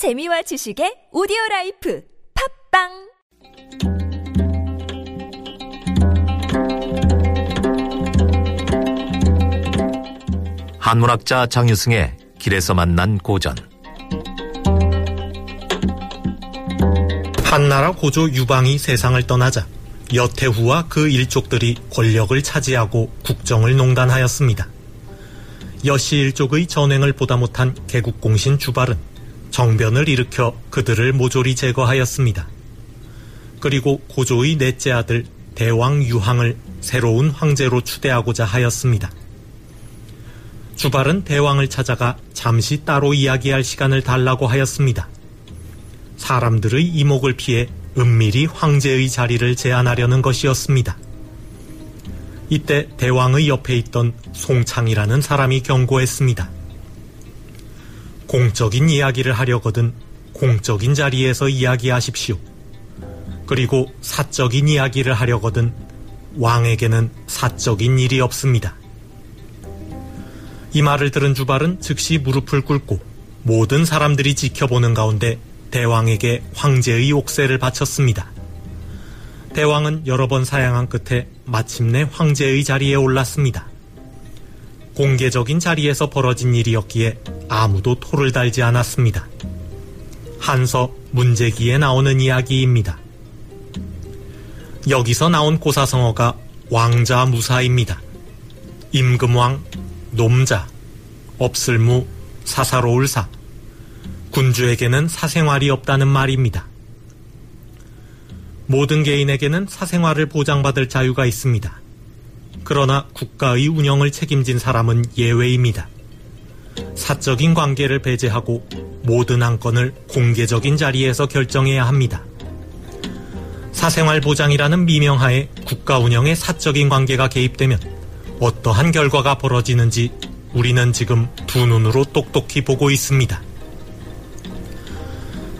재미와 지식의 오디오 라이프 팟빵 한문학자 장유승의 길에서 만난 고전 한나라 고조 유방이 세상을 떠나자 여태후와 그 일족들이 권력을 차지하고 국정을 농단하였습니다. 여씨 일족의 전횡을 보다 못한 개국공신 주발은 정변을 일으켜 그들을 모조리 제거하였습니다. 그리고 고조의 넷째 아들 대왕 유항을 새로운 황제로 추대하고자 하였습니다. 주발은 대왕을 찾아가 잠시 따로 이야기할 시간을 달라고 하였습니다. 사람들의 이목을 피해 은밀히 황제의 자리를 제안하려는 것이었습니다. 이때 대왕의 옆에 있던 송창이라는 사람이 경고했습니다. 공적인 이야기를 하려거든 공적인 자리에서 이야기하십시오. 그리고 사적인 이야기를 하려거든 왕에게는 사적인 일이 없습니다. 이 말을 들은 주발은 즉시 무릎을 꿇고 모든 사람들이 지켜보는 가운데 대왕에게 황제의 옥새를 바쳤습니다. 대왕은 여러 번 사양한 끝에 마침내 황제의 자리에 올랐습니다. 공개적인 자리에서 벌어진 일이었기에 아무도 토를 달지 않았습니다. 한서 문제기에 나오는 이야기입니다. 여기서 나온 고사성어가 왕자 무사입니다. 임금왕, 놈자, 없을무, 사사로울 사, 군주에게는 사생활이 없다는 말입니다. 모든 개인에게는 사생활을 보장받을 자유가 있습니다. 그러나 국가의 운영을 책임진 사람은 예외입니다. 사적인 관계를 배제하고 모든 안건을 공개적인 자리에서 결정해야 합니다. 사생활 보장이라는 미명하에 국가 운영에 사적인 관계가 개입되면 어떠한 결과가 벌어지는지 우리는 지금 두 눈으로 똑똑히 보고 있습니다.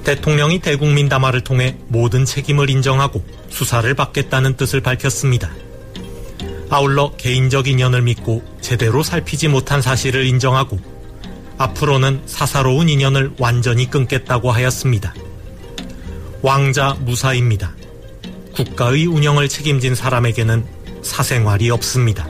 대통령이 대국민 담화를 통해 모든 책임을 인정하고 수사를 받겠다는 뜻을 밝혔습니다. 아울러 개인적 인연을 믿고 제대로 살피지 못한 사실을 인정하고 앞으로는 사사로운 인연을 완전히 끊겠다고 하였습니다. 왕자 무사입니다. 국가의 운영을 책임진 사람에게는 사생활이 없습니다.